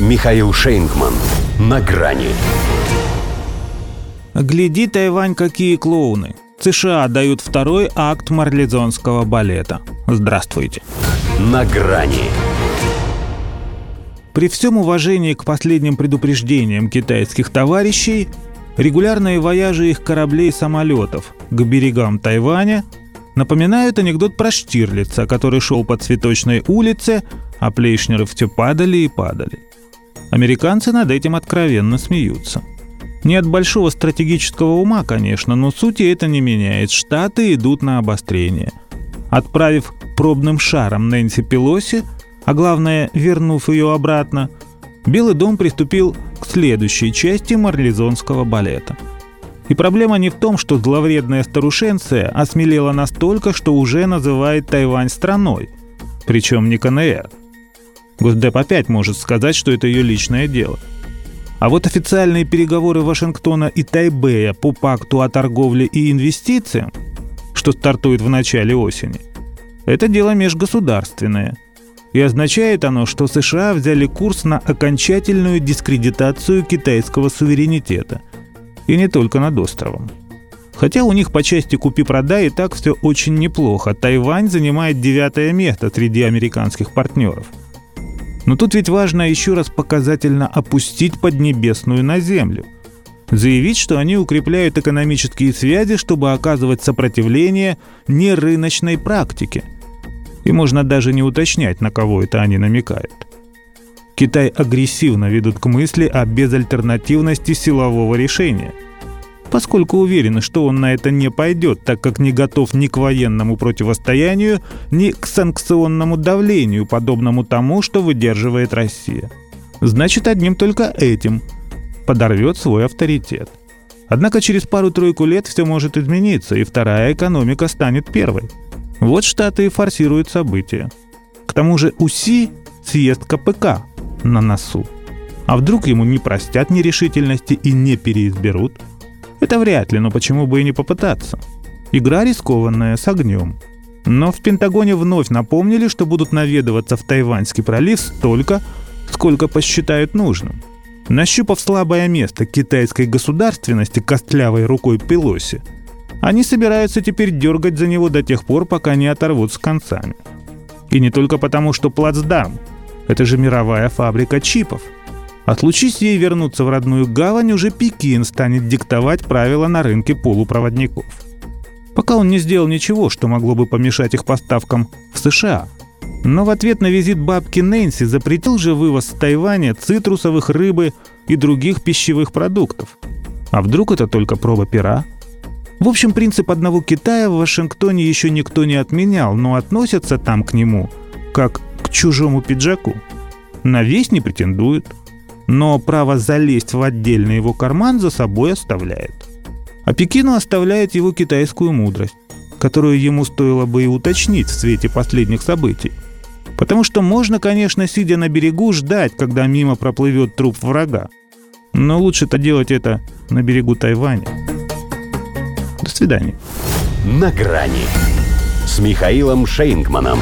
Михаил Шейнгман. На грани. Гляди, Тайвань, какие клоуны. США дают второй акт марлезонского балета. Здравствуйте. На грани. При всем уважении к последним предупреждениям китайских товарищей, регулярные вояжи их кораблей и самолетов к берегам Тайваня напоминают анекдот про Штирлица, который шел по цветочной улице, а плейшнеры все падали и падали. Американцы над этим откровенно смеются. Не от большого стратегического ума, конечно, но сути это не меняет. Штаты идут на обострение. Отправив пробным шаром Нэнси Пелоси, а главное, вернув ее обратно, Белый дом приступил к следующей части марлезонского балета. И проблема не в том, что зловредная старушенция осмелела настолько, что уже называет Тайвань страной, причем не КНР – Госдеп опять может сказать, что это ее личное дело. А вот официальные переговоры Вашингтона и Тайбэя по пакту о торговле и инвестициям, что стартует в начале осени, это дело межгосударственное. И означает оно, что США взяли курс на окончательную дискредитацию китайского суверенитета. И не только над островом. Хотя у них по части купи-продай и так все очень неплохо. Тайвань занимает девятое место среди американских партнеров – но тут ведь важно еще раз показательно опустить Поднебесную на землю. Заявить, что они укрепляют экономические связи, чтобы оказывать сопротивление нерыночной практике. И можно даже не уточнять, на кого это они намекают. Китай агрессивно ведут к мысли о безальтернативности силового решения – поскольку уверены, что он на это не пойдет, так как не готов ни к военному противостоянию, ни к санкционному давлению, подобному тому, что выдерживает Россия. Значит, одним только этим подорвет свой авторитет. Однако через пару-тройку лет все может измениться, и вторая экономика станет первой. Вот Штаты и форсируют события. К тому же УСИ съезд КПК на носу. А вдруг ему не простят нерешительности и не переизберут – это вряд ли, но почему бы и не попытаться? Игра рискованная, с огнем. Но в Пентагоне вновь напомнили, что будут наведываться в Тайваньский пролив столько, сколько посчитают нужным. Нащупав слабое место китайской государственности костлявой рукой Пелоси, они собираются теперь дергать за него до тех пор, пока не оторвут с концами. И не только потому, что плацдарм – это же мировая фабрика чипов – Отлучись ей вернуться в родную гавань, уже Пекин станет диктовать правила на рынке полупроводников. Пока он не сделал ничего, что могло бы помешать их поставкам в США. Но в ответ на визит бабки Нэнси запретил же вывоз с Тайваня цитрусовых, рыбы и других пищевых продуктов. А вдруг это только проба пера? В общем, принцип одного Китая в Вашингтоне еще никто не отменял, но относятся там к нему как к чужому пиджаку. На весь не претендуют – но право залезть в отдельный его карман за собой оставляет. А Пекину оставляет его китайскую мудрость, которую ему стоило бы и уточнить в свете последних событий. Потому что можно, конечно, сидя на берегу, ждать, когда мимо проплывет труп врага. Но лучше-то делать это на берегу Тайваня. До свидания. На грани с Михаилом Шейнгманом.